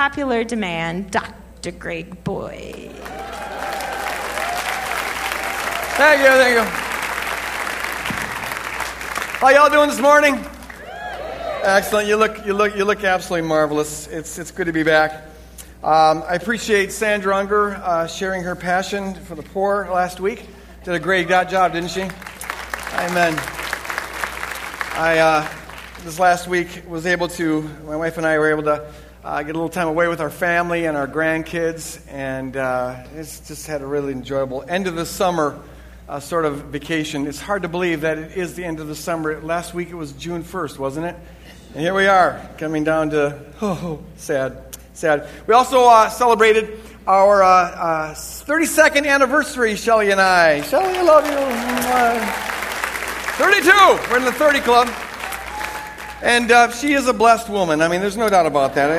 popular demand, Dr. Greg Boyd. Thank you, thank you. How y'all doing this morning? Excellent. You look, you look, you look absolutely marvelous. It's, it's good to be back. Um, I appreciate Sandra Unger uh, sharing her passion for the poor last week. Did a great job, didn't she? Amen. I uh, this last week was able to. My wife and I were able to uh, get a little time away with our family and our grandkids, and uh, it's just had a really enjoyable end of the summer uh, sort of vacation. It's hard to believe that it is the end of the summer. Last week it was June 1st, wasn't it? And here we are, coming down to, oh, sad, sad. We also uh, celebrated our uh, 32nd uh, anniversary, Shelley and I. Shelley, I love you. 32! We're in the 30 club. And uh, she is a blessed woman. I mean, there's no doubt about that.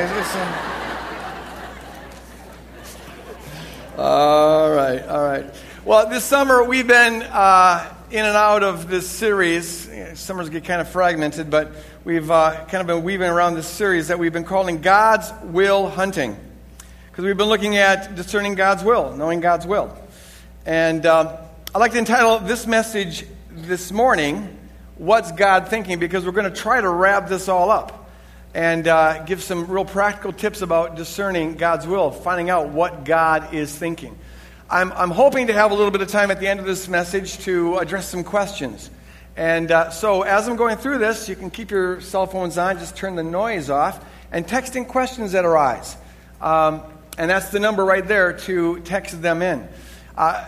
Uh, all right, all right. Well, this summer we've been uh, in and out of this series. Summers get kind of fragmented, but we've uh, kind of been weaving around this series that we've been calling God's Will Hunting. Because we've been looking at discerning God's will, knowing God's will. And uh, I'd like to entitle this message this morning, What's God Thinking? Because we're going to try to wrap this all up and uh, give some real practical tips about discerning God's will, finding out what God is thinking. I'm, I'm hoping to have a little bit of time at the end of this message to address some questions. And uh, so, as I'm going through this, you can keep your cell phones on, just turn the noise off, and text in questions that arise. Um, and that's the number right there to text them in. Uh,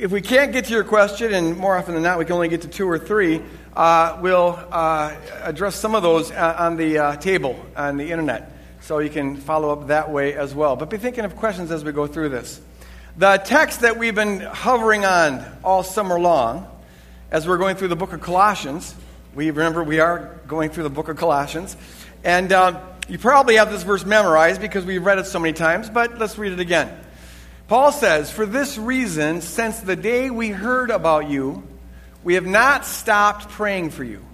if we can't get to your question, and more often than not, we can only get to two or three, uh, we'll uh, address some of those uh, on the uh, table on the internet. So you can follow up that way as well. But be thinking of questions as we go through this. The text that we've been hovering on all summer long, as we're going through the book of Colossians, we remember we are going through the book of Colossians, and uh, you probably have this verse memorized because we've read it so many times, but let's read it again. Paul says, For this reason, since the day we heard about you, we have not stopped praying for you.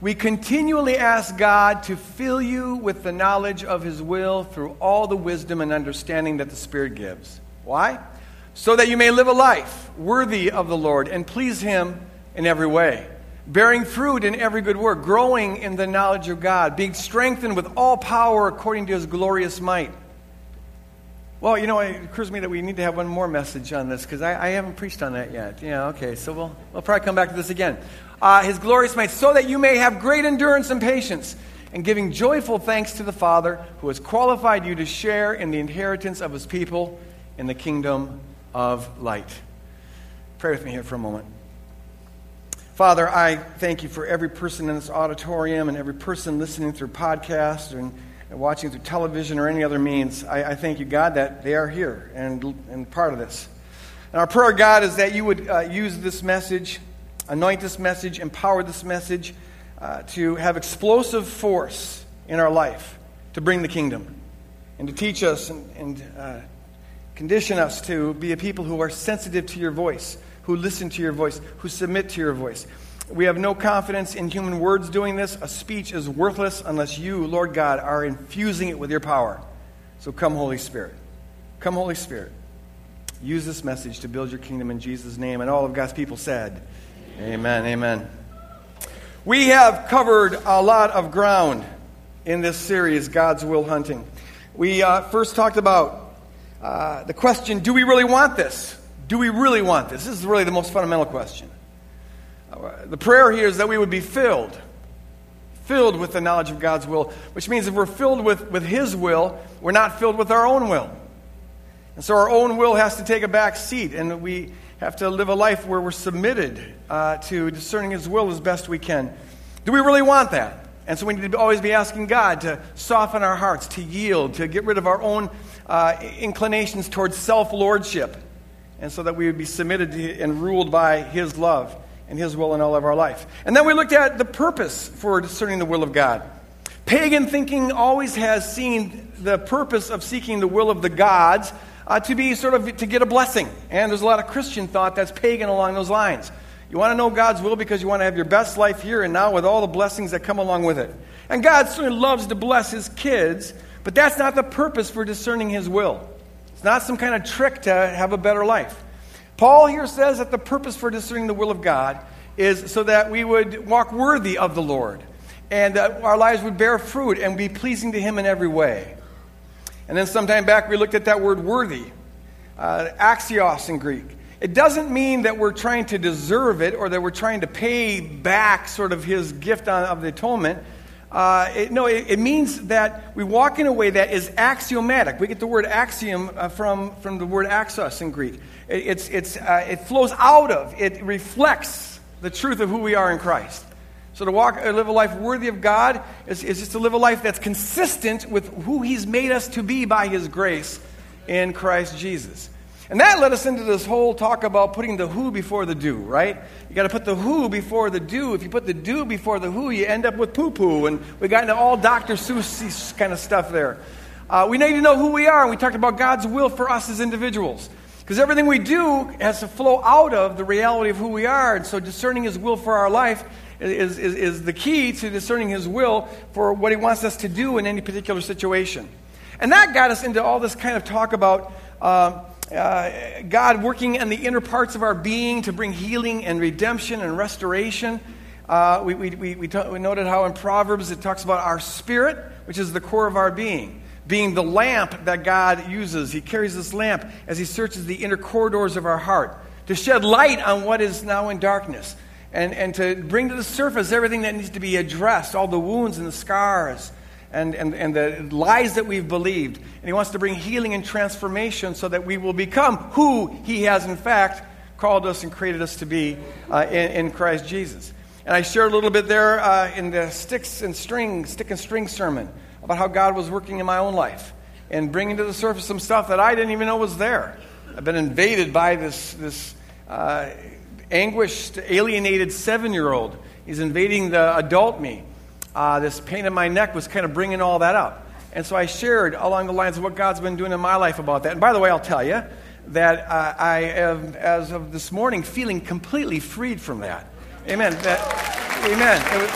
We continually ask God to fill you with the knowledge of His will through all the wisdom and understanding that the Spirit gives why? So that you may live a life worthy of the Lord and please Him in every way, bearing fruit in every good work, growing in the knowledge of God, being strengthened with all power according to His glorious might. Well, you know, it occurs to me that we need to have one more message on this because I, I, haven't preached on that yet. Yeah, okay, so we'll, we'll probably come back to this again. Uh, his glorious might, so that you may have great endurance and patience, and giving joyful thanks to the Father who has qualified you to share in the inheritance of his people in the kingdom of light. Pray with me here for a moment. Father, I thank you for every person in this auditorium and every person listening through podcasts and, and watching through television or any other means. I, I, thank you, God, that they are here and, and part of this. And our prayer, God, is that you would uh, use this message, anoint this message, empower this message uh, to have explosive force in our life to bring the kingdom and to teach us and, and uh, Condition us to be a people who are sensitive to your voice, who listen to your voice, who submit to your voice. We have no confidence in human words doing this. A speech is worthless unless you, Lord God, are infusing it with your power. So come, Holy Spirit. Come, Holy Spirit. Use this message to build your kingdom in Jesus' name. And all of God's people said, Amen. Amen. We have covered a lot of ground in this series, God's Will Hunting. We uh, first talked about uh, the question do we really want this? Do we really want this? This is really the most fundamental question. The prayer here is that we would be filled, filled with the knowledge of God's will, which means if we're filled with, with His will, we're not filled with our own will. And so our own will has to take a back seat, and we have to live a life where we're submitted uh, to discerning His will as best we can. Do we really want that? And so we need to always be asking God to soften our hearts, to yield, to get rid of our own uh, inclinations towards self lordship, and so that we would be submitted and ruled by His love and His will in all of our life. And then we looked at the purpose for discerning the will of God. Pagan thinking always has seen the purpose of seeking the will of the gods uh, to be sort of to get a blessing. And there's a lot of Christian thought that's pagan along those lines. You want to know God's will because you want to have your best life here and now with all the blessings that come along with it. And God certainly loves to bless His kids, But that's not the purpose for discerning His will. It's not some kind of trick to have a better life. Paul here says that the purpose for discerning the will of God is so that we would walk worthy of the Lord and that our lives would bear fruit and be pleasing to Him in every way. And then sometime back we looked at that word worthy, uh, axios in Greek. It doesn't mean that we're trying to deserve it or that we're trying to pay back sort of His gift on, of the atonement. Uh, it, no, it, it, means that we walk in a way that is axiomatic. We get the word axiom uh, from, from the word axios in Greek. It, it's, it's, uh, it flows out of, it reflects the truth of who we are in Christ. So to walk, uh, live a life worthy of God is, is just to live a life that's consistent with who He's made us to be by His grace in Christ Jesus. And that led us into this whole talk about putting the who before the do, right? You got to put the who before the do. If you put the do before the who, you end up with poo poo. And we got into all Dr. Seuss kind of stuff there. Uh, we need to know who we are, and we talked about God's will for us as individuals. Because everything we do has to flow out of the reality of who we are. And so discerning His will for our life is, is, is the key to discerning His will for what He wants us to do in any particular situation. And that got us into all this kind of talk about uh, uh, God working in the inner parts of our being to bring healing and redemption and restoration. Uh, we, we, we, we, we noted how in Proverbs it talks about our spirit, which is the core of our being being the lamp that God uses. He carries this lamp as He searches the inner corridors of our heart to shed light on what is now in darkness and, and to bring to the surface everything that needs to be addressed, all the wounds and the scars and, and, and the lies that we've believed. And He wants to bring healing and transformation so that we will become who He has, in fact, called us and created us to be uh, in, in, Christ Jesus. And I shared a little bit there uh, in the sticks and string, stick and string sermon about how God was working in my own life and bringing to the surface some stuff that I didn't even know was there. I've been invaded by this, this uh, anguished, alienated seven year old. He's invading the adult me. Uh, this pain in my neck was kind of bringing all that up. And so I shared along the lines of what God's been doing in my life about that. And by the way, I'll tell you that uh, I am, as of this morning, feeling completely freed from that. Amen. That, amen. It,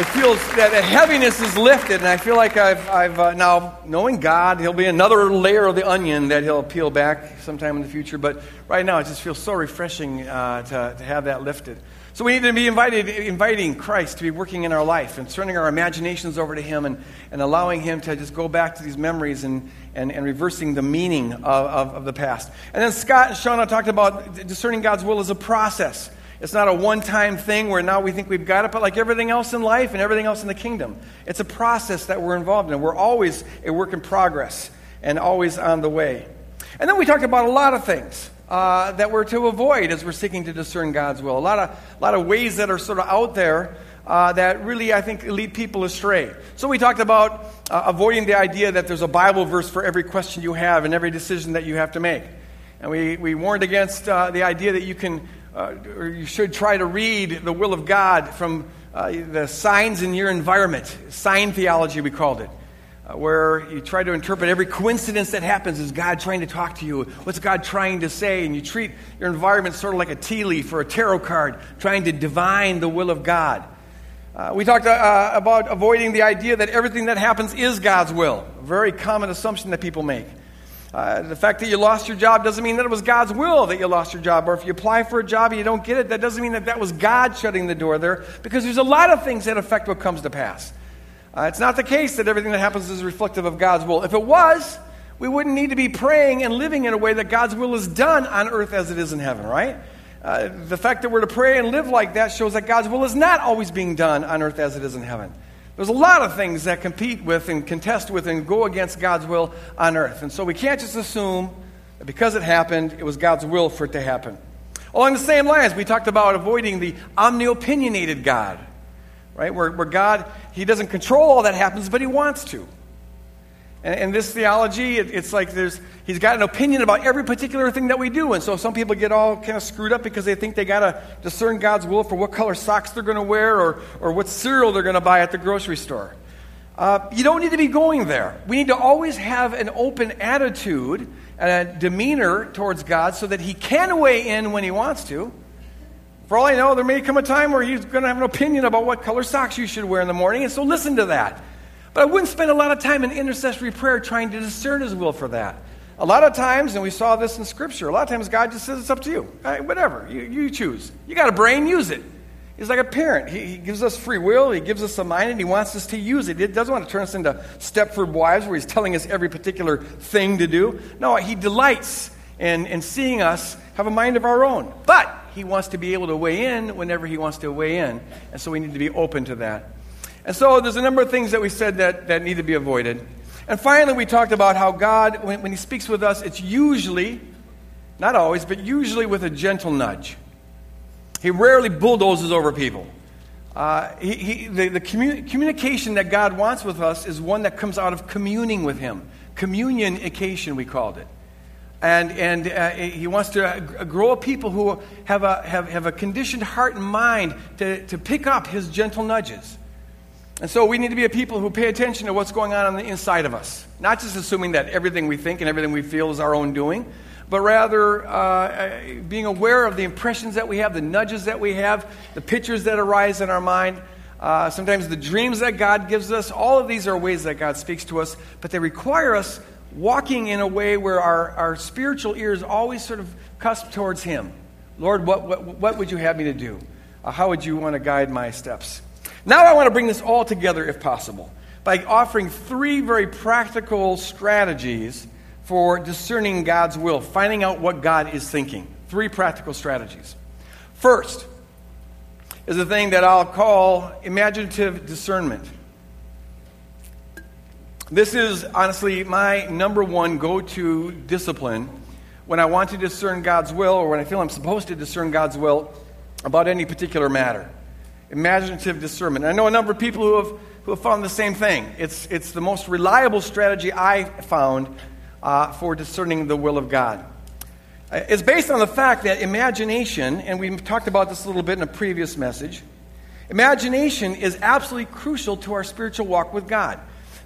it feels that the heaviness is lifted, and I feel like I've, I've uh, now, knowing God, He'll be another layer of the onion that He'll peel back sometime in the future. But right now, it just feels so refreshing uh, to, to have that lifted. So we need to be invited, inviting Christ to be working in our life and turning our imaginations over to Him and, and allowing Him to just go back to these memories and, and, and reversing the meaning of, of, of the past. And then Scott and Shauna talked about discerning God's will as a process. It's not a one time thing where now we think we've got it, but like everything else in life and everything else in the kingdom, it's a process that we're involved in. We're always a work in progress and always on the way. And then we talked about a lot of things uh, that we're to avoid as we're seeking to discern God's will. A lot of, a lot of ways that are sort of out there uh, that really, I think, lead people astray. So we talked about uh, avoiding the idea that there's a Bible verse for every question you have and every decision that you have to make. And we, we warned against uh, the idea that you can, uh, or you should try to read the will of God from uh, the signs in your environment. Sign theology, we called it. Uh, where you try to interpret every coincidence that happens as God trying to talk to you. What's God trying to say? And you treat your environment sort of like a tea leaf or a tarot card, trying to divine the will of God. Uh, we talked uh, about avoiding the idea that everything that happens is God's will, a very common assumption that people make. Uh, the fact that you lost your job doesn't mean that it was God's will that you lost your job. Or if you apply for a job and you don't get it, that doesn't mean that that was God shutting the door there, because there's a lot of things that affect what comes to pass. Uh, it's not the case that everything that happens is reflective of God's will. If it was, we wouldn't need to be praying and living in a way that God's will is done on earth as it is in heaven, right? Uh, the fact that we're to pray and live like that shows that God's will is not always being done on earth as it is in heaven. There's a lot of things that compete with and contest with and go against God's will on earth. And so we can't just assume that because it happened, it was God's will for it to happen. Along the same lines, we talked about avoiding the omniopinionated God right? Where, where God, He doesn't control all that happens, but He wants to. And, and this theology, it, it's like there's, He's got an opinion about every particular thing that we do. And so some people get all kind of screwed up because they think they got to discern God's will for what color socks they're going to wear or, or what cereal they're going to buy at the grocery store. Uh, you don't need to be going there. We need to always have an open attitude and a demeanor towards God so that He can weigh in when He wants to. For all I know, there may come a time where he's going to have an opinion about what color socks you should wear in the morning, and so listen to that. But I wouldn't spend a lot of time in intercessory prayer trying to discern His will for that. A lot of times, and we saw this in Scripture, a lot of times God just says it's up to you. Right, whatever, you, you choose. You got a brain, use it. He's like a parent. He, he, gives us free will, He gives us a mind, and He wants us to use it. He doesn't want to turn us into Stepford wives where He's telling us every particular thing to do. No, He delights in, in seeing us have a mind of our own. But He wants to be able to weigh in whenever He wants to weigh in, and so we need to be open to that. And so there's a number of things that we said that, that need to be avoided. And finally, we talked about how God, when, when He speaks with us, it's usually, not always, but usually with a gentle nudge. He rarely bulldozes over people. Uh, he, he, the the commu- communication that God wants with us is one that comes out of communing with Him. Communication, we called it. And, and uh, He wants to grow a people who have a, have, have a conditioned heart and mind to, to pick up His gentle nudges. And so we need to be a people who pay attention to what's going on on the inside of us. Not just assuming that everything we think and everything we feel is our own doing, but rather uh, being aware of the impressions that we have, the nudges that we have, the pictures that arise in our mind, uh, sometimes the dreams that God gives us. All of these are ways that God speaks to us, but they require us walking in a way where our, our spiritual ears always sort of cusp towards Him. Lord, what, what, what would you have me to do? Uh, how would you want to guide my steps? Now I want to bring this all together, if possible, by offering three very practical strategies for discerning God's will, finding out what God is thinking. Three practical strategies. First is a thing that I'll call imaginative discernment. This is honestly my number one go to discipline when I want to discern God's will or when I feel I'm supposed to discern God's will about any particular matter imaginative discernment. I know a number of people who have, who have found the same thing. It's, it's the most reliable strategy I found uh, for discerning the will of God. Uh, it's based on the fact that imagination, and we talked about this a little bit in a previous message, imagination is absolutely crucial to our spiritual walk with God.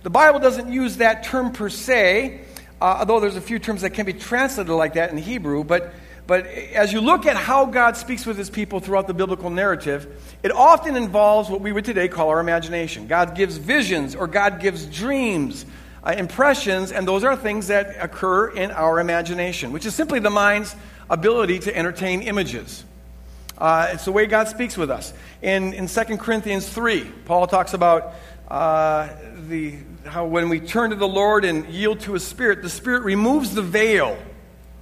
The Bible doesn't use that term per se, uh, although there's a few terms that can be translated like that in Hebrew, but but as you look at how God speaks with his people throughout the biblical narrative, it often involves what we would today call our imagination. God gives visions or God gives dreams, uh, impressions, and those are things that occur in our imagination, which is simply the mind's ability to entertain images. Uh, it's the way God speaks with us. In, in 2 Corinthians 3, Paul talks about uh, the, how when we turn to the Lord and yield to his Spirit, the Spirit removes the veil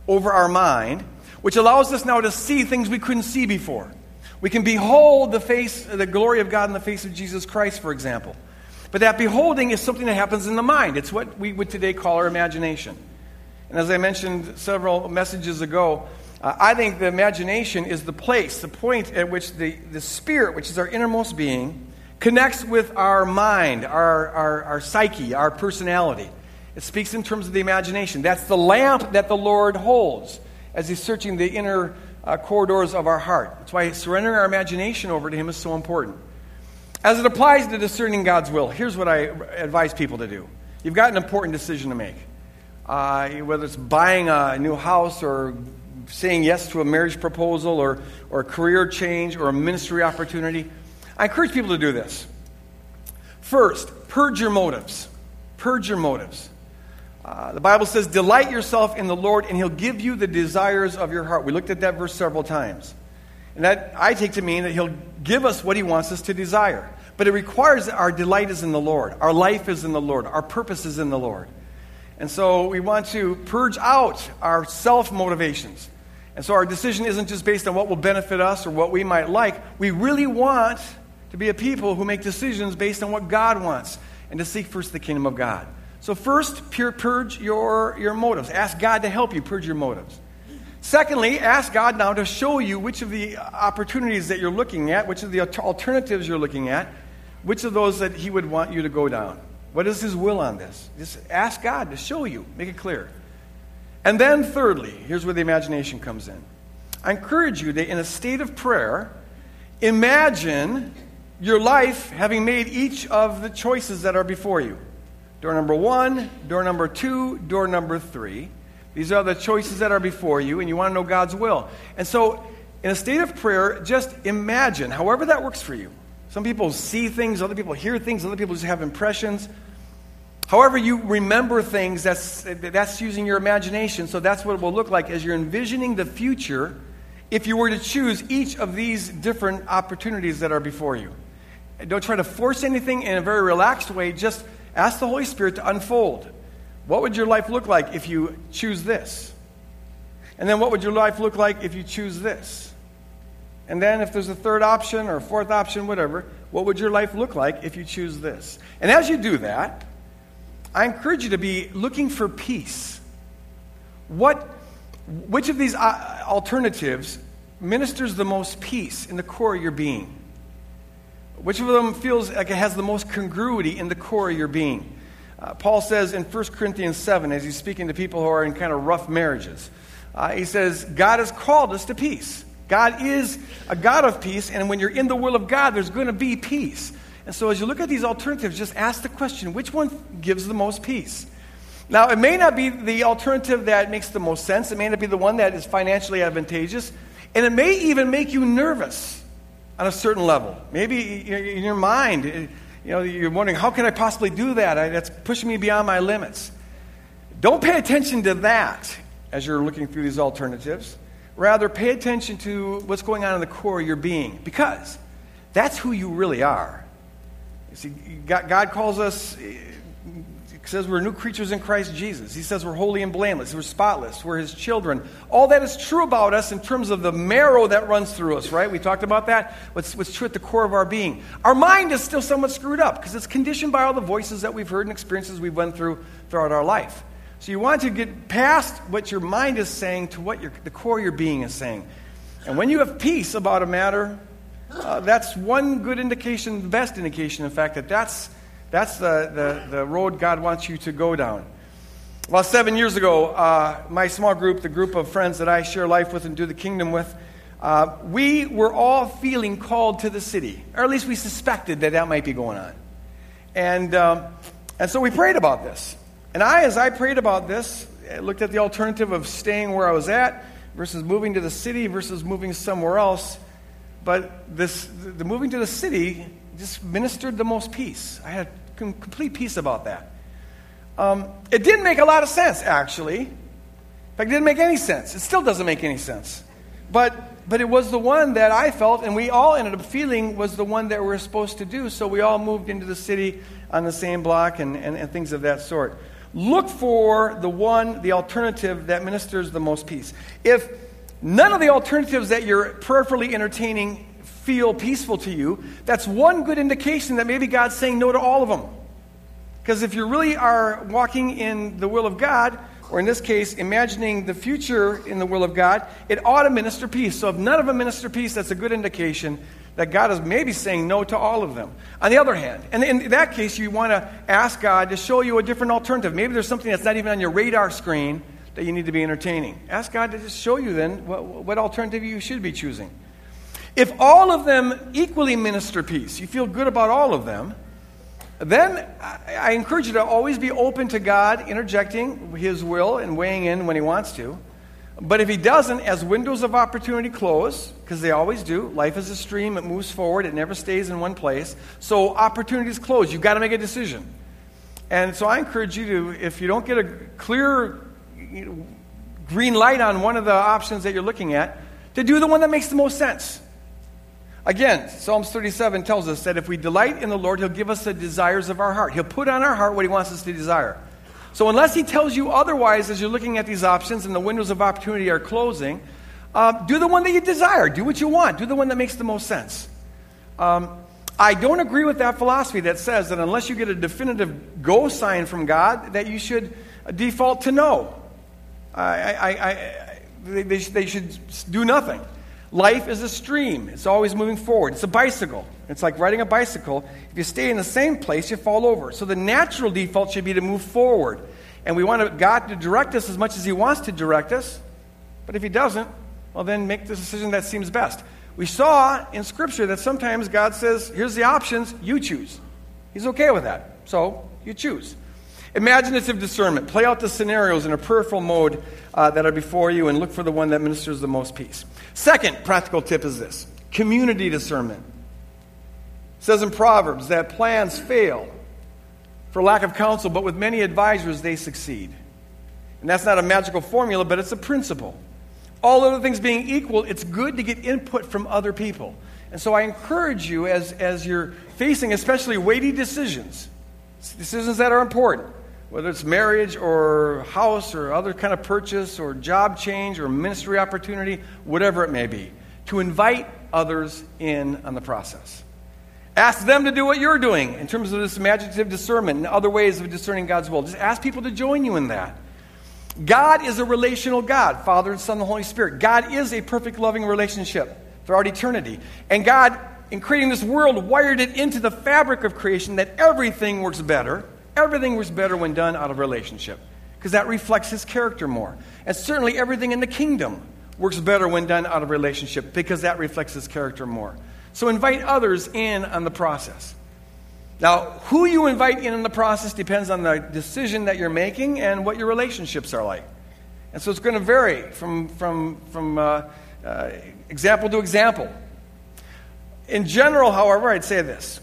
over our mind which allows us now to see things we couldn't see before. We can behold the face, the glory of God in the face of Jesus Christ, for example. But that beholding is something that happens in the mind. It's what we would today call our imagination. And as I mentioned several messages ago, uh, I think the imagination is the place, the point at which the, the spirit, which is our innermost being, connects with our mind, our, our, our psyche, our personality. It speaks in terms of the imagination. That's the lamp that the Lord holds as He's searching the inner uh, corridors of our heart. That's why surrendering our imagination over to Him is so important. As it applies to discerning God's will, here's what I advise people to do. You've got an important decision to make. Uh, whether it's buying a new house or saying yes to a marriage proposal or, or a career change or a ministry opportunity, I encourage people to do this. First, purge your motives. Purge your motives. Uh, the Bible says, Delight yourself in the Lord, and He'll give you the desires of your heart. We looked at that verse several times. And that I take to mean that He'll give us what He wants us to desire. But it requires that our delight is in the Lord, our life is in the Lord, our purpose is in the Lord. And so we want to purge out our self motivations. And so our decision isn't just based on what will benefit us or what we might like. We really want to be a people who make decisions based on what God wants and to seek first the kingdom of God. So, first, purge your, your motives. Ask God to help you purge your motives. Secondly, ask God now to show you which of the opportunities that you're looking at, which of the alternatives you're looking at, which of those that He would want you to go down. What is His will on this? Just ask God to show you, make it clear. And then, thirdly, here's where the imagination comes in. I encourage you that in a state of prayer, imagine your life having made each of the choices that are before you. Door number one, door number two, door number three. These are the choices that are before you, and you want to know God's will. And so, in a state of prayer, just imagine, however that works for you. Some people see things, other people hear things, other people just have impressions. However, you remember things, that's, that's using your imagination. So that's what it will look like as you're envisioning the future if you were to choose each of these different opportunities that are before you. Don't try to force anything in a very relaxed way. Just ask the Holy Spirit to unfold. What would your life look like if you choose this? And then what would your life look like if you choose this? And then if there's a third option or a fourth option, whatever, what would your life look like if you choose this? And as you do that, I encourage you to be looking for peace. What, which of these uh, alternatives ministers the most peace in the core of your being? Which of them feels like it has the most congruity in the core of your being? Uh, Paul says in 1 Corinthians 7, as he's speaking to people who are in kind of rough marriages, uh, he says, God has called us to peace. God is a God of peace, and when you're in the will of God, there's going to be peace. And so as you look at these alternatives, just ask the question which one gives the most peace? Now, it may not be the alternative that makes the most sense, it may not be the one that is financially advantageous, and it may even make you nervous on a certain level. Maybe in your mind, you know, you're wondering, how can I possibly do that? That's pushing me beyond my limits. Don't pay attention to that as you're looking through these alternatives. Rather, pay attention to what's going on in the core of your being because that's who you really are. You see, God calls us, says we're new creatures in Christ Jesus. He says we're holy and blameless, we're spotless, we're His children. All that is true about us in terms of the marrow that runs through us, right? We talked about that. What's, what's true at the core of our being. Our mind is still somewhat screwed up because it's conditioned by all the voices that we've heard and experiences we've went through throughout our life. So you want to get past what your mind is saying to what your, the core of your being is saying. And when you have peace about a matter, uh, that's one good indication, the best indication, in fact, that that's, that's the, the, the road God wants you to go down. About seven years ago, uh, my small group, the group of friends that I share life with and do the kingdom with, uh, we were all feeling called to the city, or at least we suspected that that might be going on. And, um, and so we prayed about this. And I, as I prayed about this, looked at the alternative of staying where I was at versus moving to the city versus moving somewhere else. But this, the moving to the city just ministered the most peace. I had complete peace about that. Um, it didn't make a lot of sense, actually. In fact, it didn't make any sense. It still doesn't make any sense. But, but it was the one that I felt, and we all ended up feeling was the one that we were supposed to do. So we all moved into the city on the same block and, and, and things of that sort. Look for the one, the alternative that ministers the most peace. If none of the alternatives that you're prayerfully entertaining feel peaceful to you, that's one good indication that maybe God's saying no to all of them. Because if you really are walking in the will of God, or in this case, imagining the future in the will of God, it ought to minister peace. So if none of them minister peace, that's a good indication that God is maybe saying no to all of them. On the other hand, and in that case, you want to ask God to show you a different alternative. Maybe there's something that's not even on your radar screen that you need to be entertaining. Ask God to just show you then what, what alternative you should be choosing. If all of them equally minister peace, you feel good about all of them, then I encourage you to always be open to God interjecting His will and weighing in when He wants to. But if he doesn't, as windows of opportunity close, because they always do, life is a stream, it moves forward, it never stays in one place. So opportunities close. You've got to make a decision. And so I encourage you to, if you don't get a clear green light on one of the options that you're looking at, to do the one that makes the most sense. Again, Psalms 37 tells us that if we delight in the Lord, He'll give us the desires of our heart. He'll put on our heart what He wants us to desire. So, unless he tells you otherwise as you're looking at these options and the windows of opportunity are closing, uh, do the one that you desire. Do what you want. Do the one that makes the most sense. Um, I don't agree with that philosophy that says that unless you get a definitive go sign from God, that you should default to no. I, I, I, they, they should do nothing. Life is a stream, it's always moving forward. It's a bicycle. It's like riding a bicycle. If you stay in the same place, you fall over. So the natural default should be to move forward. And we want God to direct us as much as He wants to direct us. But if He doesn't, well, then make the decision that seems best. We saw in Scripture that sometimes God says, here's the options, you choose. He's okay with that. So you choose. Imaginative discernment. Play out the scenarios in a prayerful mode uh, that are before you and look for the one that ministers the most peace. Second practical tip is this community discernment. It says in Proverbs that plans fail for lack of counsel, but with many advisors, they succeed. And that's not a magical formula, but it's a principle. All other things being equal, it's good to get input from other people. And so I encourage you as, as you're facing especially weighty decisions, decisions that are important, whether it's marriage or house or other kind of purchase or job change or ministry opportunity, whatever it may be, to invite others in on the process. Ask them to do what you're doing in terms of this imaginative discernment and other ways of discerning God's will. Just ask people to join you in that. God is a relational God, Father and Son the Holy Spirit. God is a perfect, loving relationship throughout eternity. And God, in creating this world, wired it into the fabric of creation that everything works better. Everything works better when done out of relationship, because that reflects His character more. And certainly everything in the kingdom works better when done out of relationship, because that reflects His character more. So invite others in on the process. Now, who you invite in on the process depends on the decision that you're making and what your relationships are like. And so it's going to vary from, from, from uh, uh, example to example. In general, however, I'd say this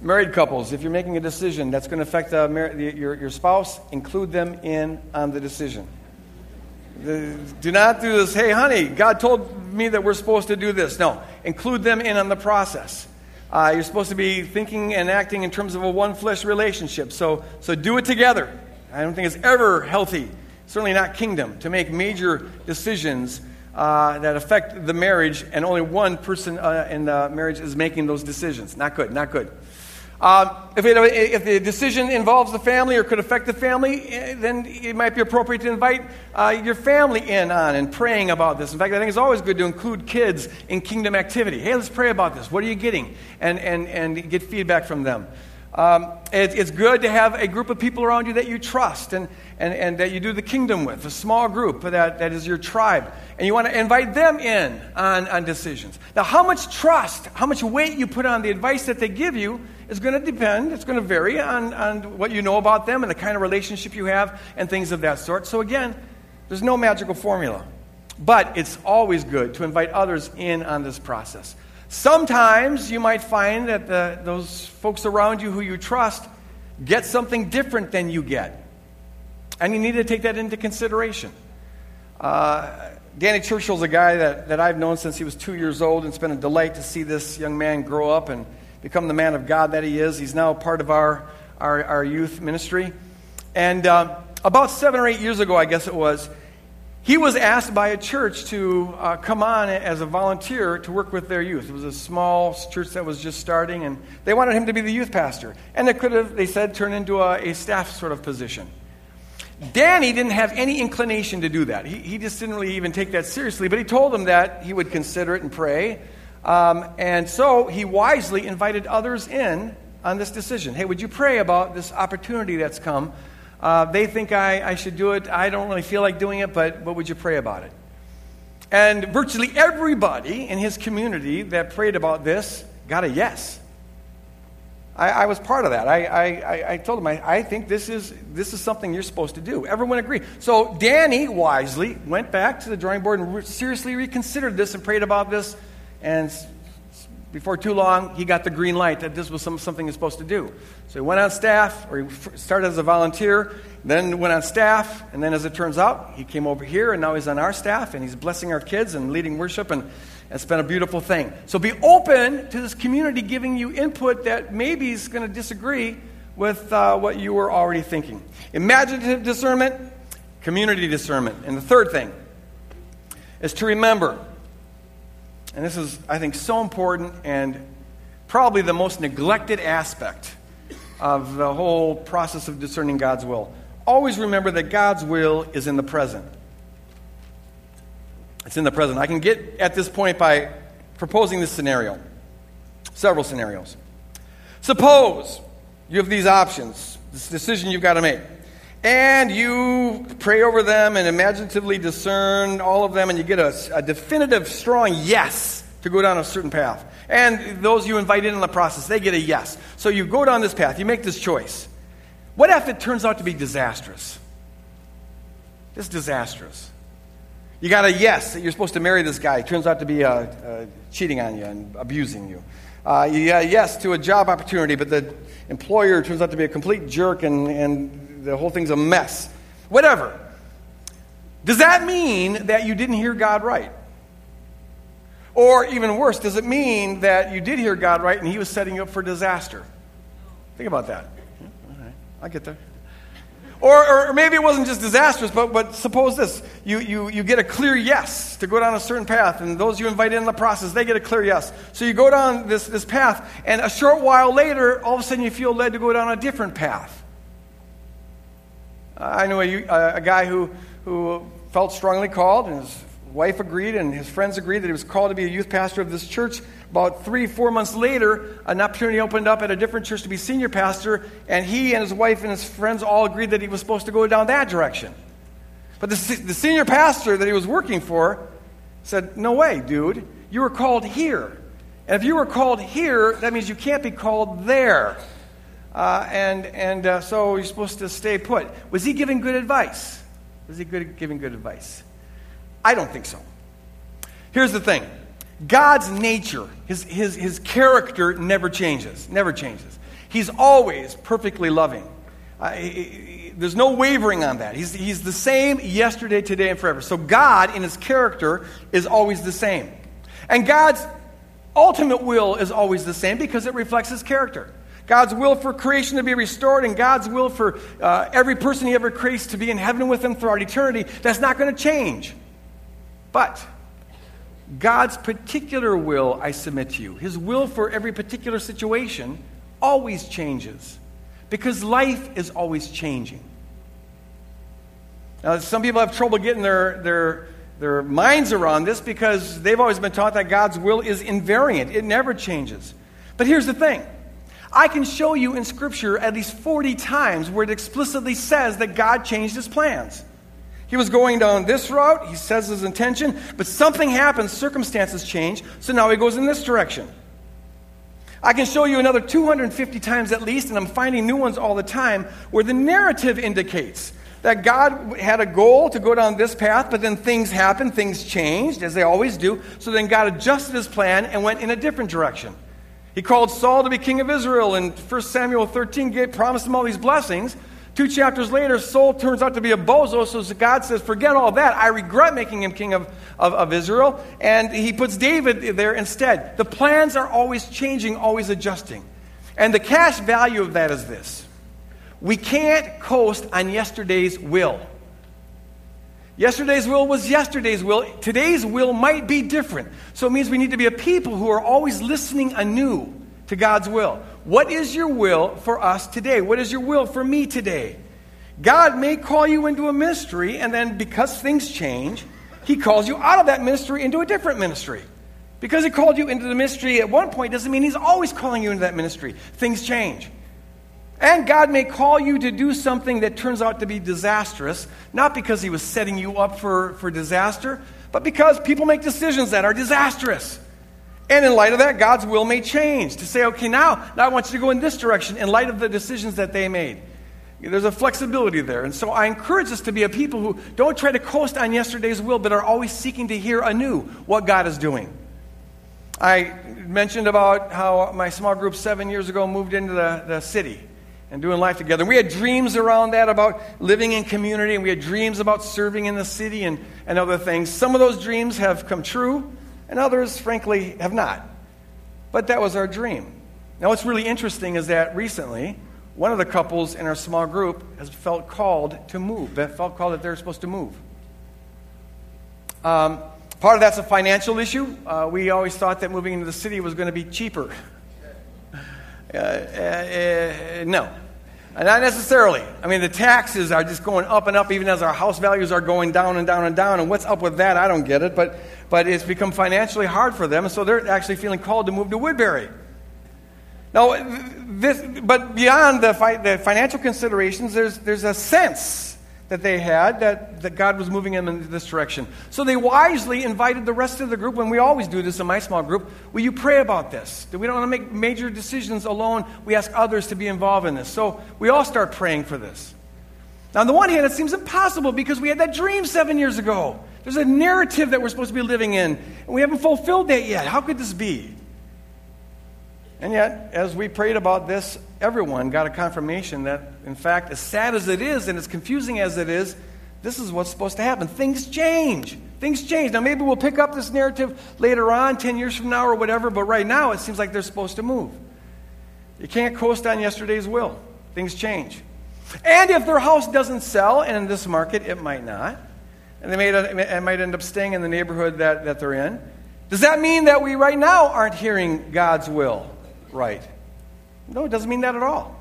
married couples, if you're making a decision that's going to affect mar- your, your spouse, include them in on the decision. Do not do this, hey, honey, God told me that we're supposed to do this. No, include them in on the process. Uh, you're supposed to be thinking and acting in terms of a one flesh relationship. So, so do it together. I don't think it's ever healthy, certainly not kingdom, to make major decisions uh, that affect the marriage, and only one person uh, in the marriage is making those decisions. Not good, not good. Uh, if, it, if, the decision involves the family or could affect the family, eh, then it might be appropriate to invite uh, your family in on and praying about this. In fact, I think it's always good to include kids in kingdom activity. Hey, let's pray about this. What are you getting? And, and, and get feedback from them. Um, it, it's good to have a group of people around you that you trust and, and, and that you do the kingdom with, a small group that, that is your tribe. And you want to invite them in on, on decisions. Now, how much trust, how much weight you put on the advice that they give you is going to depend, it's going to vary on, on what you know about them and the kind of relationship you have and things of that sort. So, again, there's no magical formula. But it's always good to invite others in on this process. Sometimes you might find that the, those folks around you who you trust get something different than you get. And you need to take that into consideration. Uh, Danny Churchill's a guy that, that I've known since he was two years old, and it's been a delight to see this young man grow up and become the man of God that he is. He's now part of our, our, our youth ministry. And uh, about seven or eight years ago, I guess it was, he was asked by a church to uh, come on as a volunteer to work with their youth. It was a small church that was just starting, and they wanted him to be the youth pastor. And it could have, they said, turn into a, a staff sort of position. Danny didn't have any inclination to do that. He, he just didn't really even take that seriously, but he told them that he would consider it and pray. Um, and so he wisely invited others in on this decision. Hey, would you pray about this opportunity that's come uh, they think I, I should do it. I don't really feel like doing it, but, but would you pray about it? And virtually everybody in his community that prayed about this got a yes. I, I was part of that. I, I, I told him, I, I think this is, this is something you're supposed to do. Everyone agreed. So Danny wisely went back to the drawing board and re- seriously reconsidered this and prayed about this. And before too long, he got the green light that this was some, something he's supposed to do. So he went on staff, or he started as a volunteer, then went on staff, and then as it turns out, he came over here, and now he's on our staff, and he's blessing our kids and leading worship, and it's been a beautiful thing. So be open to this community giving you input that maybe is going to disagree with uh, what you were already thinking. Imaginative discernment, community discernment. And the third thing is to remember and this is, I think, so important and probably the most neglected aspect of the whole process of discerning God's will. Always remember that God's will is in the present. It's in the present. I can get at this point by proposing this scenario, several scenarios. Suppose you have these options, this decision you've got to make and you pray over them and imaginatively discern all of them, and you get a, a, definitive, strong yes to go down a certain path. And those you invite in in the process, they get a yes. So you go down this path, you make this choice. What if it turns out to be disastrous? Just disastrous. You got a yes that you're supposed to marry this guy. It turns out to be uh, uh, cheating on you and abusing you. Uh, you yes to a job opportunity, but the employer turns out to be a complete jerk and, and the whole thing's a mess. Whatever. Does that mean that you didn't hear God right? Or even worse, does it mean that you did hear God right and He was setting you up for disaster? Think about that. All right, I get there. Or, or maybe it wasn't just disastrous, but, but suppose this you, you, you get a clear yes to go down a certain path, and those you invite in the process, they get a clear yes. So you go down this, this path, and a short while later, all of a sudden you feel led to go down a different path. I know a, a guy who, who felt strongly called, and his wife agreed, and his friends agreed that he was called to be a youth pastor of this church. About three, four months later, an opportunity opened up at a different church to be senior pastor, and he and his wife and his friends all agreed that he was supposed to go down that direction. But the, the senior pastor that he was working for said, No way, dude. You were called here. And if you were called here, that means you can't be called there. Uh, and and uh, so you're supposed to stay put. Was he giving good advice? Was he good, giving good advice? I don't think so. Here's the thing God's nature, his, his, his character never changes, never changes. He's always perfectly loving. Uh, he, he, there's no wavering on that. He's, he's the same yesterday, today, and forever. So God, in his character, is always the same. And God's ultimate will is always the same because it reflects his character. God's will for creation to be restored and God's will for uh, every person he ever creates to be in heaven with him throughout eternity, that's not going to change. But God's particular will, I submit to you, his will for every particular situation always changes because life is always changing. Now, some people have trouble getting their, their, their minds around this because they've always been taught that God's will is invariant, it never changes. But here's the thing I can show you in Scripture at least 40 times where it explicitly says that God changed his plans. He was going down this route, he says his intention, but something happens, circumstances change, so now he goes in this direction. I can show you another 250 times at least, and I'm finding new ones all the time, where the narrative indicates that God had a goal to go down this path, but then things happened, things changed, as they always do, so then God adjusted his plan and went in a different direction. He called Saul to be king of Israel, and 1 Samuel 13 gave, promised him all these blessings. Two chapters later, Saul turns out to be a bozo, so God says, Forget all that. I regret making him king of, of, of, Israel. And he puts David there instead. The plans are always changing, always adjusting. And the cash value of that is this we can't coast on yesterday's will. Yesterday's will was yesterday's will. Today's will might be different. So it means we need to be a people who are always listening anew to God's will. What is your will for us today? What is your will for me today? God may call you into a ministry, and then because things change, He calls you out of that ministry into a different ministry. Because He called you into the ministry at one point doesn't mean He's always calling you into that ministry. Things change. And God may call you to do something that turns out to be disastrous, not because He was setting you up for, for disaster, but because people make decisions that are disastrous. And in light of that, God's will may change to say, okay, now, now I want you to go in this direction in light of the decisions that they made. There's a flexibility there. And so I encourage us to be a people who don't try to coast on yesterday's will, but are always seeking to hear anew what God is doing. I mentioned about how my small group seven years ago moved into the, the city and doing life together. We had dreams around that about living in community, and we had dreams about serving in the city and, and other things. Some of those dreams have come true, and others, frankly, have not. But that was our dream. Now, what's really interesting is that recently, one of the couples in our small group has felt called to move, that felt called that they're supposed to move. Um, part of that's a financial issue. Uh, we always thought that moving into the city was going to be cheaper. Uh, uh, uh, no, not necessarily. I mean, the taxes are just going up and up, even as our house values are going down and down and down. And what's up with that? I don't get it. But, but it's become financially hard for them, so they're actually feeling called to move to Woodbury. Now, this, but beyond the, fi- the financial considerations, there's, there's a sense that they had that, that God was moving them in this direction. So they wisely invited the rest of the group, and we always do this in my small group. Will you pray about this? We don't want to make major decisions alone. We ask others to be involved in this. So we all start praying for this. Now, on the one hand, it seems impossible because we had that dream seven years ago. There's a narrative that we're supposed to be living in, and we haven't fulfilled that yet. How could this be? And yet, as we prayed about this, everyone got a confirmation that, in fact, as sad as it is and as confusing as it is, this is what's supposed to happen. Things change. Things change. Now, maybe we'll pick up this narrative later on, 10 years from now or whatever, but right now it seems like they're supposed to move. You can't coast on yesterday's will. Things change. And if their house doesn't sell, and in this market it might not, and they might end up staying in the neighborhood that, that they're in, does that mean that we right now aren't hearing God's will? Right. No, it doesn't mean that at all.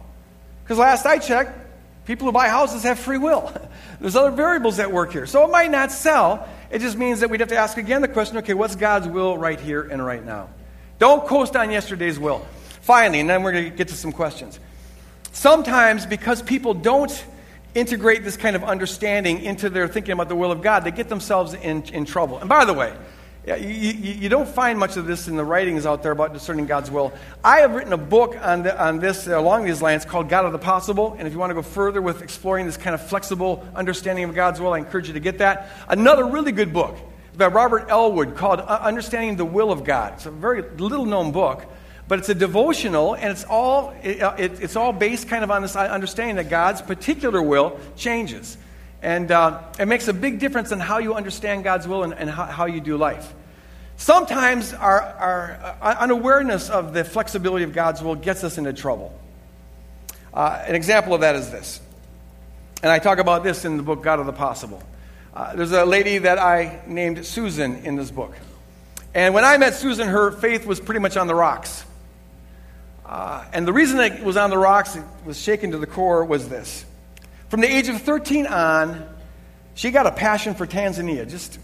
Because last I checked, people who buy houses have free will. There's other variables at work here. So it might not sell. It just means that we'd have to ask again the question okay, what's God's will right here and right now? Don't coast on yesterday's will. Finally, and then we're going to get to some questions. Sometimes, because people don't integrate this kind of understanding into their thinking about the will of God, they get themselves in, in trouble. And by the way, you, you, don't find much of this in the writings out there about discerning God's will. I have written a book on, the, on this uh, along these lines called God of the Possible. And if you want to go further with exploring this kind of flexible understanding of God's will, I encourage you to get that. Another really good book by Robert Elwood called uh, Understanding the Will of God. It's a very little known book, but it's a devotional, and it's all, it, uh, it, it's all based kind of on this understanding that God's particular will changes. And uh, it makes a big difference in how you understand God's will and, and how, how, you do life. Sometimes our, our uh, unawareness of the flexibility of God's will gets us into trouble. Uh, an example of that is this. And I talk about this in the book God of the Possible. Uh, there's a lady that I named Susan in this book. And when I met Susan, her faith was pretty much on the rocks. Uh, and the reason it was on the rocks, it was shaken to the core, was this. From the age of 13 on, she got a passion for Tanzania. Just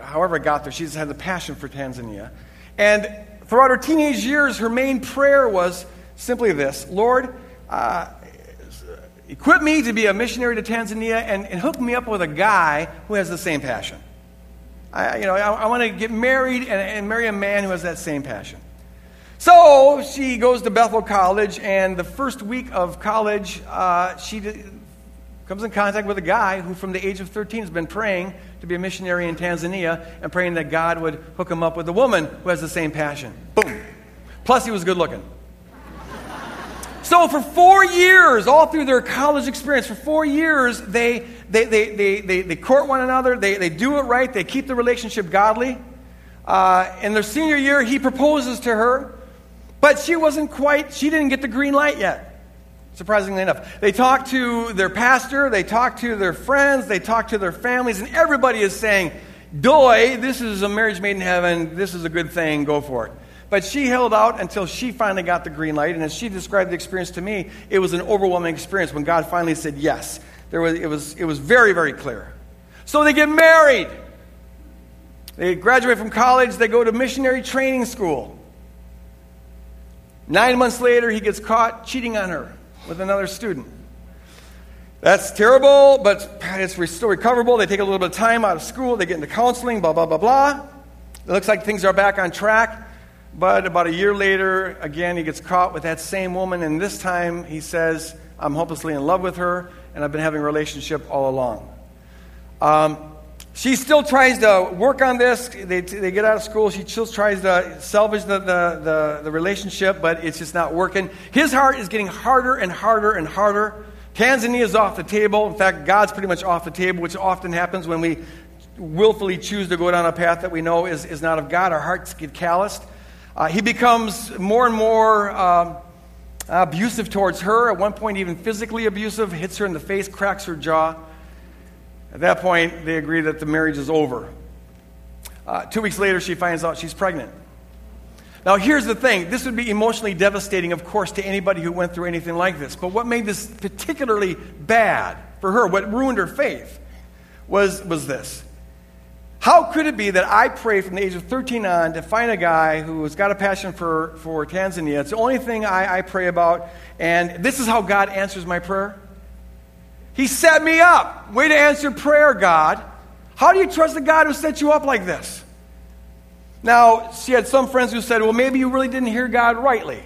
however it got there, she's had a passion for Tanzania. And throughout her teenage years, her main prayer was simply this Lord, uh, equip me to be a missionary to Tanzania and, and, hook me up with a guy who has the same passion. I, you know, I, I want to get married and, and, marry a man who has that same passion. So she goes to Bethel College, and the first week of college, uh, she comes in contact with a guy who, from the age of 13, has been praying to be a missionary in Tanzania and praying that God would hook him up with a woman who has the same passion. Boom. Plus, he was good looking. So, for four years, all through their college experience, for four years, they, they, they, they, they, they court one another, they, they do it right, they keep the relationship godly. Uh, in their senior year, he proposes to her, but she wasn't quite, she didn't get the green light yet surprisingly enough. They talk to their pastor, they talk to their friends, they talk to their families, and everybody is saying, Doy, this is a marriage made in heaven, this is a good thing, go for it. But she held out until she finally got the green light, and as she described the experience to me, it was an overwhelming experience when God finally said yes. There was, it, was, it was very, very clear. So they get married. They graduate from college, they go to missionary training school. Nine months later, he gets caught cheating on her with another student. That's terrible, but it's still recoverable. They take a little bit of time out of school, they get into counseling, blah, blah, blah, blah. It looks like things are back on track. But about a year later, again, he gets caught with that same woman, and this time he says, I'm hopelessly in love with her, and I've been having a relationship all along. Um, she still tries to work on this. They, they get out of school. She still tries to salvage the, the, the, the, relationship, but it's just not working. His heart is getting harder and harder and harder. Tanzania is off the table. In fact, God's pretty much off the table, which often happens when we willfully choose to go down a path that we know is, is not of God. Our hearts get calloused. Uh, he becomes more and more um, abusive towards her, at one point, even physically abusive, hits her in the face, cracks her jaw. At that point, they agree that the marriage is over. Uh, two weeks later, she finds out she's pregnant. Now, here's the thing this would be emotionally devastating, of course, to anybody who went through anything like this. But what made this particularly bad for her, what ruined her faith, was, was this. How could it be that I pray from the age of 13 on to find a guy who has got a passion for, for Tanzania? It's the only thing I, I pray about, and this is how God answers my prayer? He set me up. Way to answer prayer, God. How do you trust the God who set you up like this? Now, she had some friends who said, well, maybe you really didn't hear God rightly.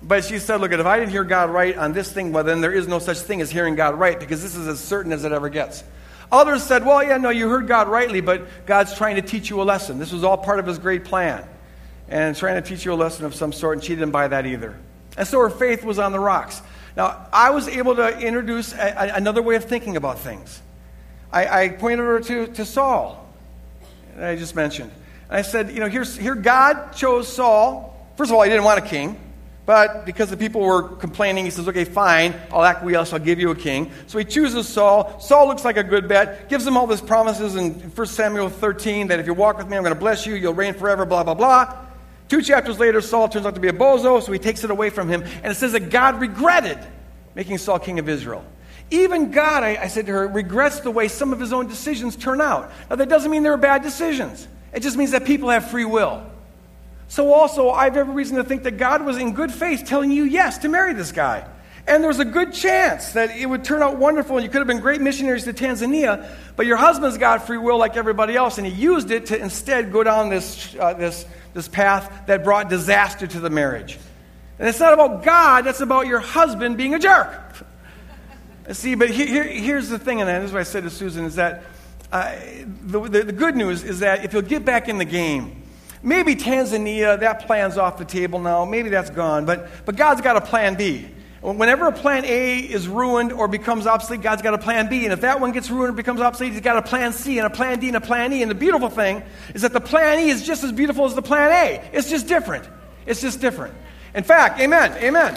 But she said, look, if I didn't hear God right on this thing, well, then there is no such thing as hearing God right because this is as certain as it ever gets. Others said, well, yeah, no, you heard God rightly, but God's trying to teach you a lesson. This was all part of his great plan. and trying to teach you a lesson of some sort, and she didn't buy that either. And so her faith was on the rocks. Now, I was able to introduce a, a, another way of thinking about things. I, I pointed her to, to Saul, I just mentioned. And I said, you know, here's, here God chose Saul. First of all, he didn't want a king. But because the people were complaining, he says, okay, fine, I'll acquiesce, I'll give you a king. So he chooses Saul. Saul looks like a good bet, gives him all these promises in 1 Samuel 13 that if you walk with me, I'm going to bless you, you'll reign forever, blah, blah, blah. Two chapters later, Saul turns out to be a bozo, so he takes it away from him. And it says that God regretted making Saul king of Israel. Even God, I, I said to her, regrets the way some of his own decisions turn out. Now, that doesn't mean they were bad decisions, it just means that people have free will. So, also, I have every reason to think that God was in good faith telling you yes to marry this guy. And there was a good chance that it would turn out wonderful and you could have been great missionaries to Tanzania, but your husband's got free will like everybody else, and he used it to instead go down this, uh, this, this path that brought disaster to the marriage. And it's not about God, that's about your husband being a jerk. See, but here, here, here's the thing, and this is what I said to Susan, is that uh, the, the, the good news is that if you'll get back in the game, Maybe Tanzania, that plan's off the table now. Maybe that's gone. But, but God's got a plan B. Whenever a plan A is ruined or becomes obsolete, God's got a plan B. And if that one gets ruined or becomes obsolete, He's got a plan C and a plan D and a plan E. And the beautiful thing is that the plan E is just as beautiful as the plan A. It's just different. It's just different. In fact, amen, amen.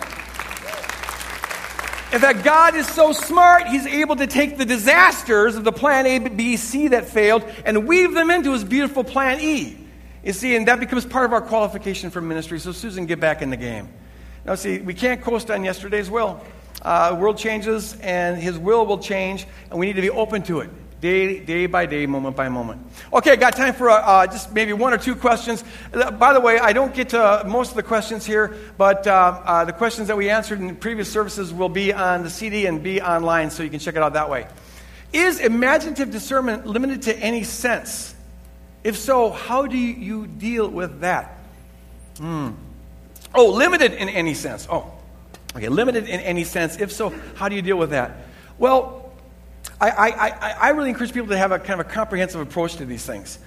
In fact, God is so smart, He's able to take the disasters of the plan A, B, C that failed and weave them into His beautiful plan E. You see, and that becomes part of our qualification for ministry. So, Susan, get back in the game. Now, see, we can't coast on yesterday's will. Uh, world changes, and His will will change, and we need to be open to it. Day, day by day, moment by moment. Okay, got time for uh, uh, just maybe one or two questions. Uh, by the way, I don't get to most of the questions here, but uh, uh, the questions that we answered in previous services will be on the CD and be online, so you can check it out that way. Is imaginative discernment limited to any sense? If so, how do you deal with that? Hmm. Oh, limited in any sense. Oh, okay, limited in any sense. If so, how do you deal with that? Well, I, I, I, I really encourage people to have a kind of a comprehensive approach to these things.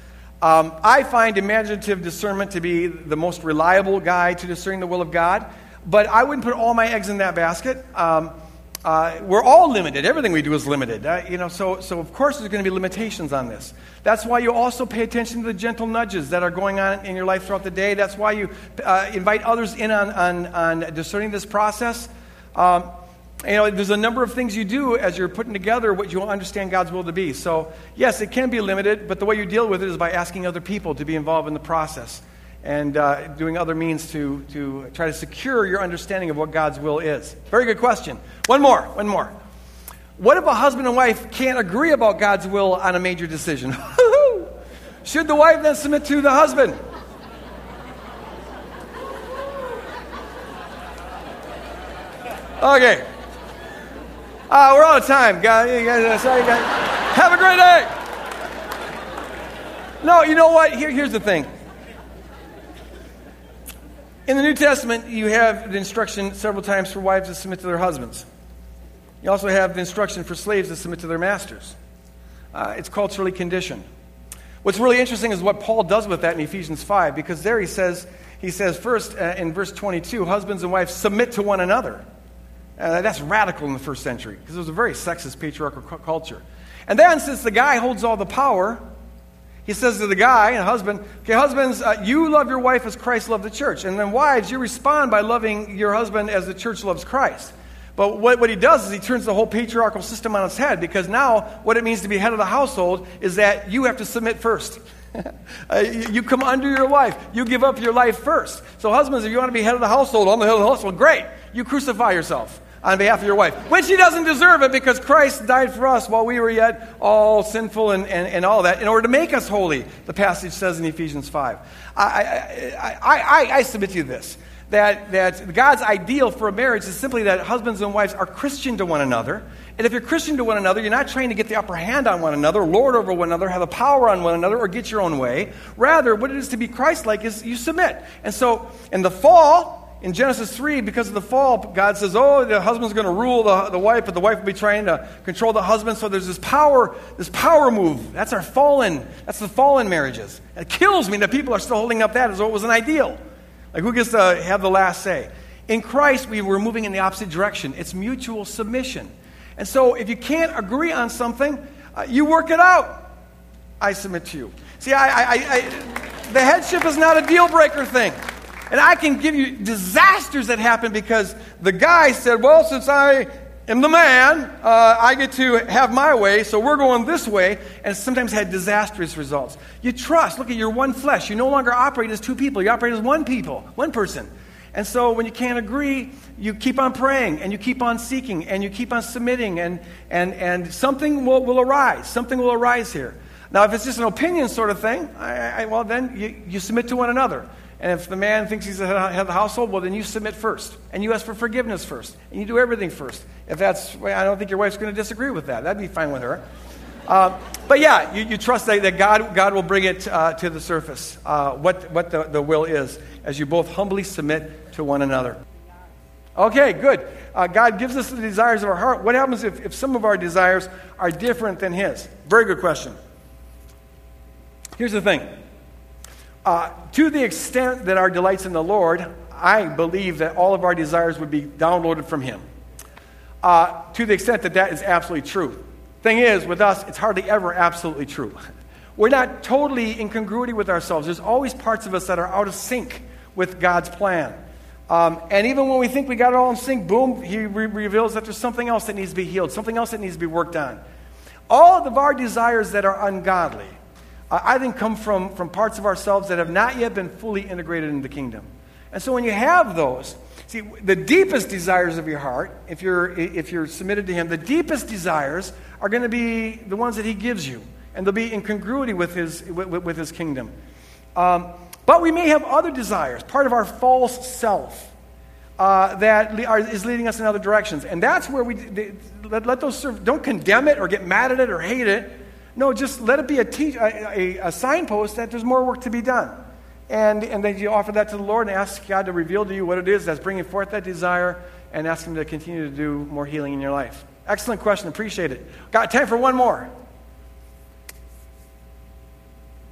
Um, I find imaginative discernment to be the most reliable guide to discerning the will of God, but I wouldn't put all my eggs in that basket. Um, uh, we're all limited. Everything we do is limited. Uh, you know, so, so of course there's going to be limitations on this. That's why you also pay attention to the gentle nudges that are going on in your life throughout the day. That's why you uh, invite others in on, on, on discerning this process. Um, you know, there's a number of things you do as you're putting together what you understand God's will to be. So, yes, it can be limited, but the way you deal with it is by asking other people to be involved in the process and uh, doing other means to, to try to secure your understanding of what God's will is. Very good question. One more, one more. What if a husband and wife can't agree about God's will on a major decision? Should the wife then submit to the husband? Okay. Uh, we're out of time. Guys, you guys, uh, sorry, guys. Have a great day. No, you know what? Here, here's the thing. In the New Testament, you have the instruction several times for wives to submit to their husbands. You also have the instruction for slaves to submit to their masters. Uh, it's culturally conditioned. What's really interesting is what Paul does with that in Ephesians 5, because there he says, he says first uh, in verse 22, husbands and wives submit to one another. Uh, that's radical in the first century, because it was a very sexist patriarchal cu- culture. And then, since the guy holds all the power, he says to the guy, a husband, okay, husbands, uh, you love your wife as Christ loved the church. And then wives, you respond by loving your husband as the church loves Christ. But what, what he does is he turns the whole patriarchal system on its head because now what it means to be head of the household is that you have to submit first. uh, you come under your wife. You give up your life first. So, husbands, if you want to be head of the household, I'm the head of the household, great. You crucify yourself on behalf of your wife, when she doesn't deserve it because Christ died for us while we were yet all sinful and, and, and all that in order to make us holy, the passage says in Ephesians 5. I, I, I, I, submit to you this that, that God's ideal for a marriage is simply that husbands and wives are Christian to one another. And if you're Christian to one another, you're not trying to get the upper hand on one another, lord over one another, have a power on one another, or get your own way. Rather, what it is to be Christ like is you submit. And so, in the fall, in Genesis 3, because of the fall, God says, oh, the husband's going to rule the, the wife, but the wife will be trying to control the husband. So there's this power, this power move. That's our fallen, that's the fallen marriages. It kills me that people are still holding up that as though it was an ideal. Like who gets to have the last say? In Christ, we were moving in the opposite direction. It's mutual submission. And so if you can't agree on something, uh, you work it out. I submit to you. See, I, I, I, the headship is not a deal breaker thing. And I can give you disasters that happen because the guy said, Well, since I am the man, uh, I get to have my way, so we're going this way. And sometimes had disastrous results. You trust. Look at your one flesh. You no longer operate as two people, you operate as one people, one person. And so when you can't agree, you keep on praying and you keep on seeking and you keep on submitting, and, and, and something will, will arise. Something will arise here. Now, if it's just an opinion sort of thing, I, I, well, then you, you submit to one another. And if the man thinks he's the head of the household, well, then you submit first. And you ask for forgiveness first. And you do everything first. If that's, I don't think your wife's going to disagree with that. That'd be fine with her. Uh, but yeah, you, you trust that, that, God, God will bring it uh, to the surface, uh, what, what the, the will is, as you both humbly submit to one another. Okay, good. Uh, God gives us the desires of our heart. What happens if, if some of our desires are different than His? Very good question. Here's the thing uh, to the extent that our delights in the Lord, I believe that all of our desires would be downloaded from Him. Uh, to the extent that that is absolutely true. Thing is, with us, it's hardly ever absolutely true. We're not totally in congruity with ourselves. There's always parts of us that are out of sync with God's plan. Um, and even when we think we got it all in sync, boom, He re- reveals that there's something else that needs to be healed, something else that needs to be worked on. All of our desires that are ungodly, I think, come from, from parts of ourselves that have not yet been fully integrated in the kingdom. And so when you have those, see, the deepest desires of your heart, if you're, if you're submitted to Him, the deepest desires are going to be the ones that He gives you. And they'll be in congruity with His, with, with his kingdom. Um, but we may have other desires, part of our false self. Uh, that are, is leading us in other directions. And that's where we they, let, let, those serve. Don't condemn it or get mad at it or hate it. No, just let it be a, te- a, a, a signpost that there's more work to be done. And, and then you offer that to the Lord and ask God to reveal to you what it is that's bringing forth that desire and ask Him to continue to do more healing in your life. Excellent question. Appreciate it. Got time for one more.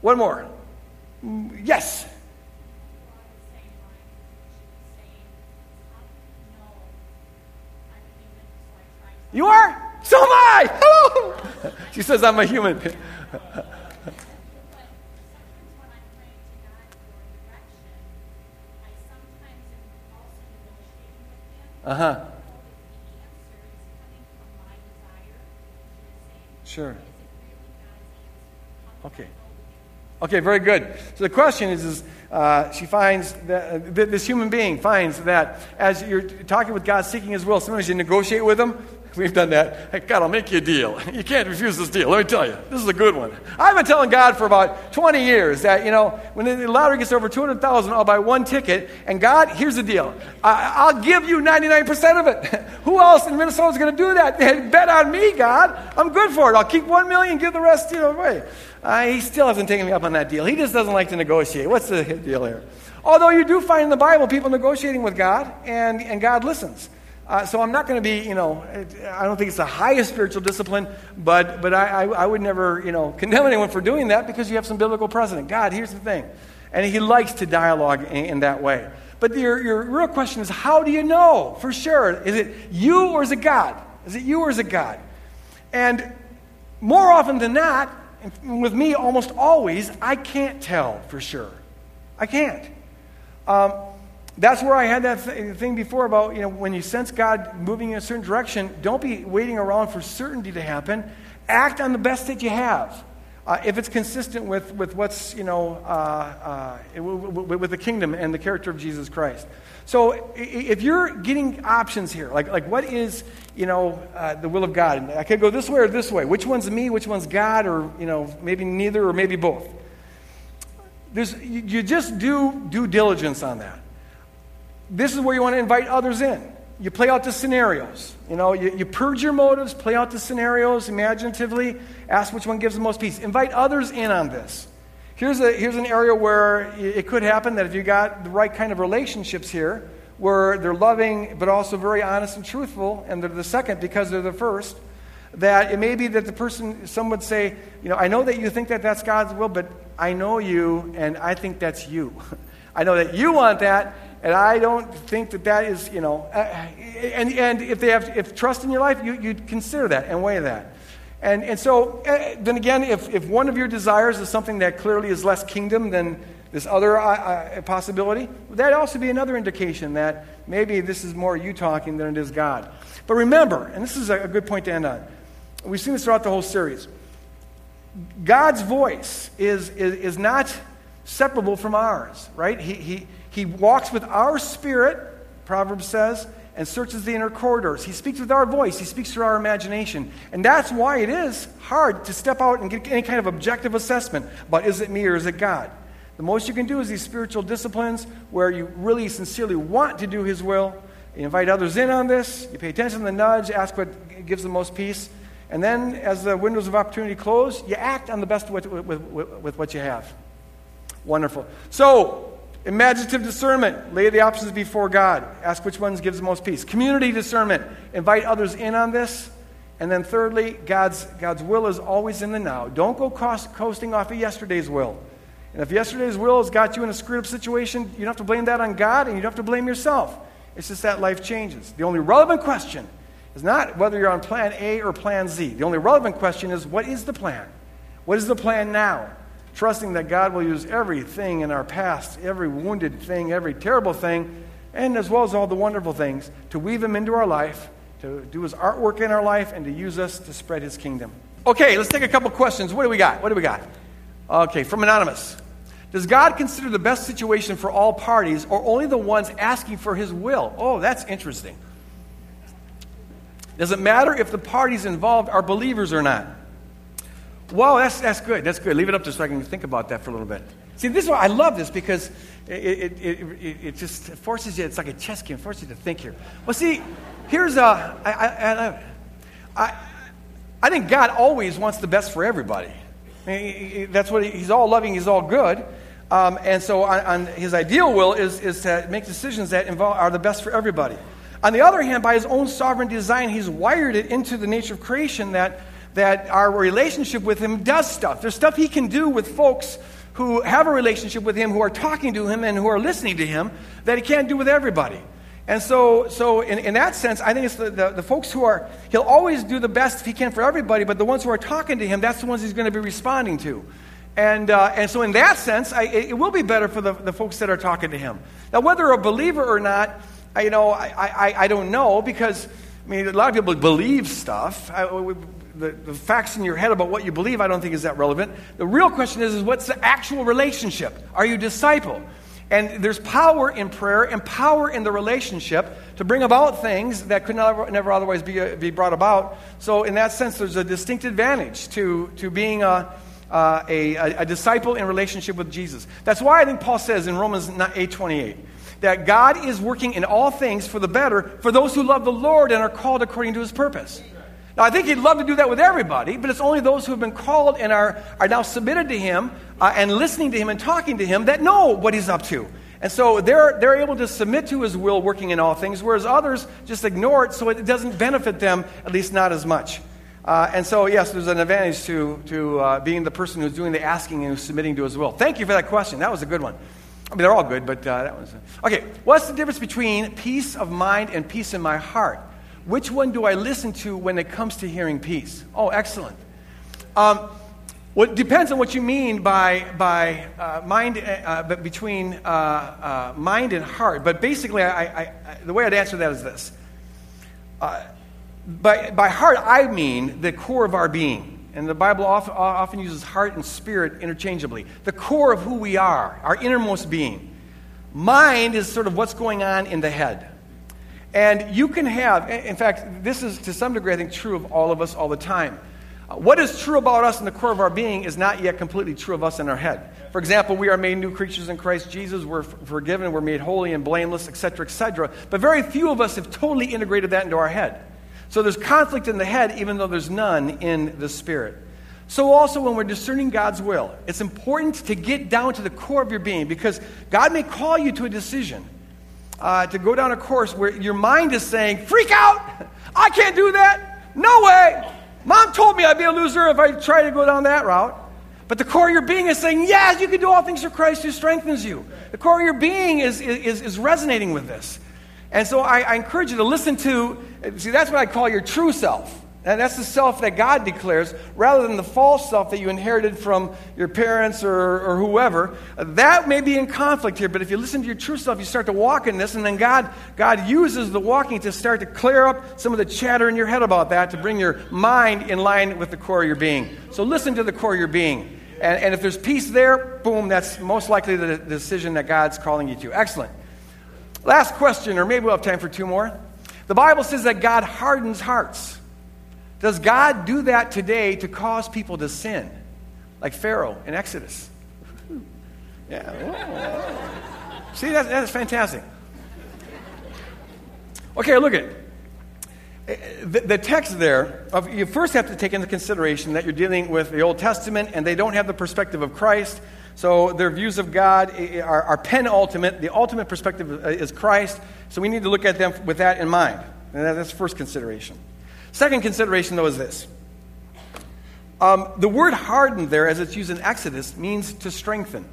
One more. Yes. You are? So am I. Hello. She says I'm a human. Uh huh. Sure. Okay. Okay, very good. So the question is, is uh, she finds that uh, this human being finds that as you're talking with God, seeking His will, sometimes you negotiate with Him. We've done that. Hey, God, I'll make you a deal. You can't refuse this deal. Let me tell you, this is a good one. I've been telling God for about 20 years that, you know, when the lottery gets over 200,000, I'll buy one ticket. And God, here's the deal. I, will give you 99% of it. Who else in Minnesota is going to do that? Bet on me, God. I'm good for it. I'll keep 1 million, give the rest, you know, away. Uh, he still hasn't taken me up on that deal. He just doesn't like to negotiate. What's the deal here? Although you do find in the Bible people negotiating with God, and, and God listens. Uh, so I'm not going to be, you know, I don't think it's the highest spiritual discipline, but, but I, I, I, would never, you know, condemn anyone for doing that because you have some biblical precedent. God, here's the thing. And he likes to dialogue in, in that way. But your, your real question is how do you know for sure? Is it you or is it God? Is it you or is it God? And more often than not, with me almost always, I can't tell for sure. I can't. Um, that's where I had that th- thing before about, you know, when you sense God moving in a certain direction, don't be waiting around for certainty to happen. Act on the best that you have. Uh, if it's consistent with, with what's, you know, uh, uh, with, the kingdom and the character of Jesus Christ. So if you're getting options here, like, like what is, you know, uh, the will of God? I could go this way or this way. Which one's me? Which one's God? Or, you know, maybe neither or maybe both. There's, you just do due diligence on that this is where you want to invite others in. You play out the scenarios. You know, you, you purge your motives, play out the scenarios imaginatively, ask which one gives the most peace. Invite others in on this. Here's, a, here's an area where it could happen that if you got the right kind of relationships here where they're loving but also very honest and truthful, and they're the second because they're the first, that it may be that the person, some would say, you know, I know that you think that that's God's will, but I know you, and I think that's you. I know that you want that, and I don't think that that is, you know, uh, and, and if they have if trust in your life, you, you'd consider that and weigh that. And, and so, uh, then again, if, if one of your desires is something that clearly is less kingdom than this other uh, uh, possibility, that also be another indication that maybe this is more you talking than it is God. But remember, and this is a good point to end on, we've seen this throughout the whole series. God's voice is, is, is not separable from ours, right? He, he, he walks with our spirit, Proverbs says, and searches the inner corridors. He speaks with our voice, he speaks through our imagination. And that's why it is hard to step out and get any kind of objective assessment about is it me or is it God? The most you can do is these spiritual disciplines where you really sincerely want to do His will. You invite others in on this, you pay attention to the nudge, ask what gives the most peace. And then, as the windows of opportunity close, you act on the best with, with, with, with what you have. Wonderful. So, imaginative discernment, lay the options before God. Ask which ones gives the most peace. Community discernment, invite others in on this. And then, thirdly, God's, God's will is always in the now. Don't go coast, coasting off of yesterday's will. And if yesterday's will has got you in a screwed up situation, you don't have to blame that on God and you don't have to blame yourself. It's just that life changes. The only relevant question is not whether you're on plan A or plan Z. The only relevant question is what is the plan? What is the plan now? Trusting that God will use everything in our past, every wounded thing, every terrible thing, and as well as all the wonderful things, to weave Him into our life, to do His artwork in our life, and to use us to spread His kingdom. Okay, let's take a couple questions. What do we got? What do we got? Okay, from Anonymous. Does God consider the best situation for all parties or only the ones asking for His will? Oh, that's interesting. Does it matter if the parties involved are believers or not? Wow, that's, that's good. That's good. Leave it up to so I can think about that for a little bit. See, this is why I love this because it, it, it, it, just forces you, it's like a chess game, forces you to think here. Well, see, here's a, I, I, I, I think God always wants the best for everybody. That's what he, he's all loving, he's all good. Um, and so, on, on, his ideal will is, is to make decisions that involve, are the best for everybody. On the other hand, by his own sovereign design, he's wired it into the nature of creation that, that our relationship with him does stuff. There's stuff he can do with folks who have a relationship with him, who are talking to him, and who are listening to him, that he can't do with everybody. And so, so in, in that sense, I think it's the, the, the, folks who are, he'll always do the best he can for everybody, but the ones who are talking to him, that's the ones he's going to be responding to. And, uh, and so, in that sense, I, it will be better for the, the folks that are talking to him. Now, whether a believer or not, I, you know, I, I, I don't know because, I mean, a lot of people believe stuff. I, the, the facts in your head about what you believe, I don't think is that relevant. The real question is, is what's the actual relationship? Are you disciple? And there's power in prayer and power in the relationship to bring about things that could never, never otherwise be, uh, be brought about. So, in that sense, there's a distinct advantage to, to being a, uh, a, a, disciple in relationship with Jesus. That's why I think Paul says in Romans 8 28 that God is working in all things for the better for those who love the Lord and are called according to his purpose. Now, I think he'd love to do that with everybody, but it's only those who have been called and are, are now submitted to him uh, and listening to him and talking to him that know what he's up to. And so they're, they're able to submit to his will, working in all things, whereas others just ignore it so it doesn't benefit them, at least not as much. Uh, and so, yes, there's an advantage to, to uh, being the person who's doing the asking and who's submitting to his will. Thank you for that question. That was a good one. I mean, they're all good, but uh, that was. Okay, what's the difference between peace of mind and peace in my heart? Which one do I listen to when it comes to hearing peace? Oh, excellent. Um, well, it depends on what you mean by, by uh, mind, uh, but between uh, uh mind and heart. But basically, I, I, I, the way I'd answer that is this. Uh, by, by heart, I mean the core of our being. And the Bible often, often uses heart and spirit interchangeably. The core of who we are, our innermost being. Mind is sort of what's going on in the head. And you can have, in fact, this is to some degree, I think, true of all of us all the time. Uh, what is true about us in the core of our being is not yet completely true of us in our head. For example, we are made new creatures in Christ Jesus. We're forgiven. We're made holy and blameless, etc., etc. But very few of us have totally integrated that into our head. So there's conflict in the head, even though there's none in the spirit. So, also, when we're discerning God's will, it's important to get down to the core of your being because God may call you to a decision. Uh, to go down a course where your mind is saying, freak out! I can't do that! No way! Mom told me I'd be a loser if I tried to go down that route. But the core of your being is saying, yes, you can do all things through Christ who strengthens you. The core of your being is, is, is resonating with this. And so I, I encourage you to listen to, see, that's what I call your true self. And that's the self that God declares rather than the false self that you inherited from your parents or, or whoever. That may be in conflict here, but if you listen to your true self, you start to walk in this, and then God, God uses the walking to start to clear up some of the chatter in your head about that to bring your mind in line with the core of your being. So listen to the core of your being. And, and if there's peace there, boom, that's most likely the decision that God's calling you to. Excellent. Last question, or maybe we'll have time for two more. The Bible says that God hardens hearts. Does God do that today to cause people to sin? Like Pharaoh in Exodus. Yeah. See, that's, that's fantastic. Okay, look at eh, the, the text there. Of, you first have to take into consideration that you're dealing with the Old Testament, and they don't have the perspective of Christ. So their views of God eh, eh, are, are penultimate. The ultimate perspective is Christ. So we need to look at them with that in mind. And that's the first consideration. Second consideration, though, is this. Um, the word hardened there, as it's used in Exodus, means to strengthen.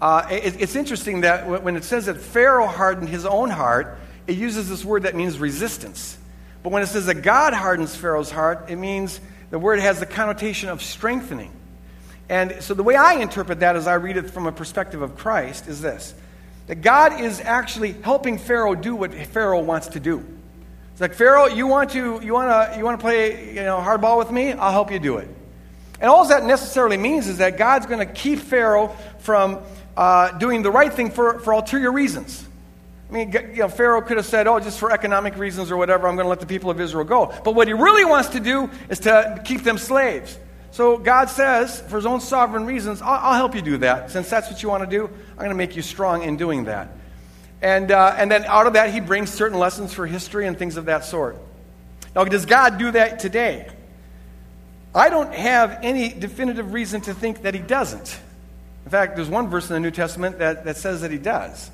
Uh, it, it's interesting that when it says that Pharaoh hardened his own heart, it uses this word that means resistance. But when it says that God hardens Pharaoh's heart, it means the word has the connotation of strengthening. And so the way I interpret that as I read it from a perspective of Christ is this that God is actually helping Pharaoh do what Pharaoh wants to do. It's like, Pharaoh, you want to, you want to, you want to play you know, hardball with me? I'll help you do it. And all that necessarily means is that God's going to keep Pharaoh from uh, doing the right thing for, for ulterior reasons. I mean, you know, Pharaoh could have said, oh, just for economic reasons or whatever, I'm going to let the people of Israel go. But what he really wants to do is to keep them slaves. So God says, for his own sovereign reasons, I'll, I'll help you do that. Since that's what you want to do, I'm going to make you strong in doing that. And, uh, and then out of that, he brings certain lessons for history and things of that sort. Now, does God do that today? I don't have any definitive reason to think that he doesn't. In fact, there's one verse in the New Testament that, that says that he does.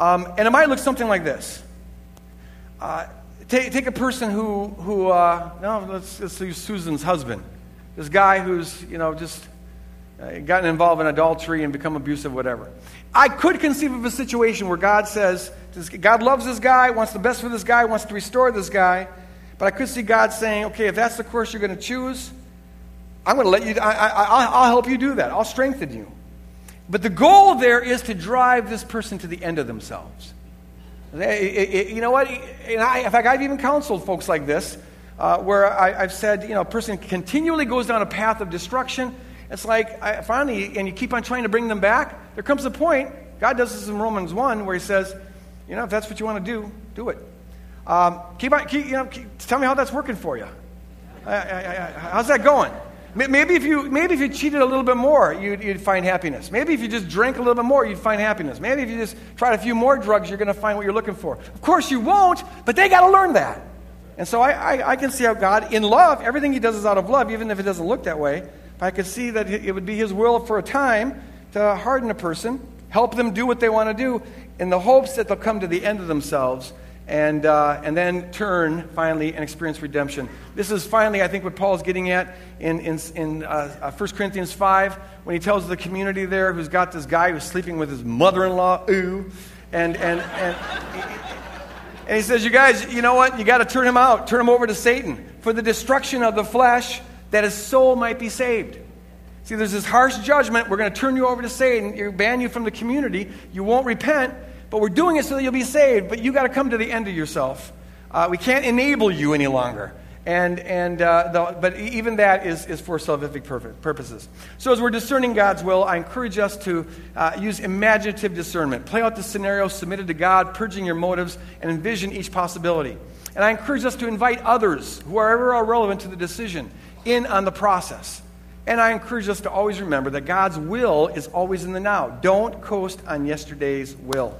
Um, and it might look something like this. Uh, take, take a person who, who uh, no, let's, let's use Susan's husband. This guy who's, you know, just gotten involved in adultery and become abusive, whatever. I could conceive of a situation where God says, God loves this guy, wants the best for this guy, wants to restore this guy, but I could see God saying, okay, if that's the course you're going to choose, I'm going to let you, I, will help you do that. I'll strengthen you. But the goal there is to drive this person to the end of themselves. You know what? And I, in fact, I've even counseled folks like this, uh, where I, have said, you know, a person continually goes down a path of destruction it's like, I, finally, and you keep on trying to bring them back, there comes a point, God does this in Romans 1, where He says, you know, if that's what you want to do, do it. Um, keep on, keep, you know, keep, tell me how that's working for you. I, I, how's that going? Maybe if you maybe if you cheated a little bit more, you'd, you'd, find happiness. Maybe if you just drank a little bit more, you'd find happiness. Maybe if you just tried a few more drugs, you're going to find what you're looking for. Of course, you won't, but they got to learn that. And so I, I, I, can see how God, in love, everything He does is out of love, even if it doesn't look that way. I could see that it would be His will for a time to harden a person, help them do what they want to do, in the hopes that they'll come to the end of themselves and, uh, and then turn finally and experience redemption. This is finally, I think, what Paul is getting at in, in, in uh, 1 uh, Corinthians 5 when he tells the community there who's got this guy who's sleeping with his mother in law, ooh, and, and, and, and he says, You guys, you know what? You got to turn him out, turn him over to Satan for the destruction of the flesh that his soul might be saved. See, there's this harsh judgment. We're going to turn you over to Satan, you ban you from the community. You won't repent, but we're doing it so that you'll be saved. But you got to come to the end of yourself. Uh, we can't enable you any longer. And, and uh, the, but even that is, is for salvific purposes. So, as we're discerning God's will, I encourage us to uh, use imaginative discernment. Play out the scenario submitted to God, purging your motives, and envision each possibility. And I encourage us to invite others, whoever are ever relevant to the decision, in on the process. And I encourage us to always remember that God's will is always in the now. Don't coast on yesterday's will.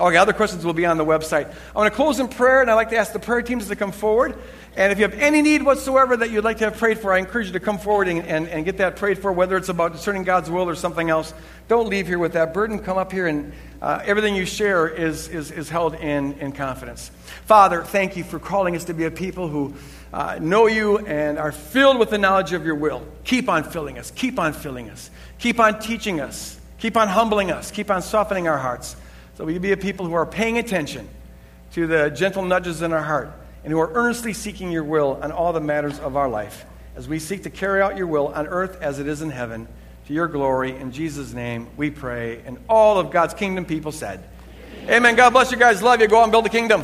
Okay, other questions will be on the website. I want to close in prayer, and I'd like to ask the prayer teams to come forward. And if you have any need whatsoever that you'd like to have prayed for, I encourage you to come forward and, and, and get that prayed for, whether it's about discerning God's will or something else. Don't leave here with that burden. Come up here, and uh, everything you share is, is, is held in, in confidence. Father, thank you for calling us to be a people who uh, know you and are filled with the knowledge of your will. Keep on filling us. Keep on filling us. Keep on teaching us. Keep on humbling us. Keep on softening our hearts. So we be a people who are paying attention to the gentle nudges in our heart and who are earnestly seeking your will on all the matters of our life as we seek to carry out your will on earth as it is in heaven to your glory. In Jesus' name we pray. And all of God's kingdom people said, Amen. Amen. God bless you guys. Love you. Go out and build the kingdom.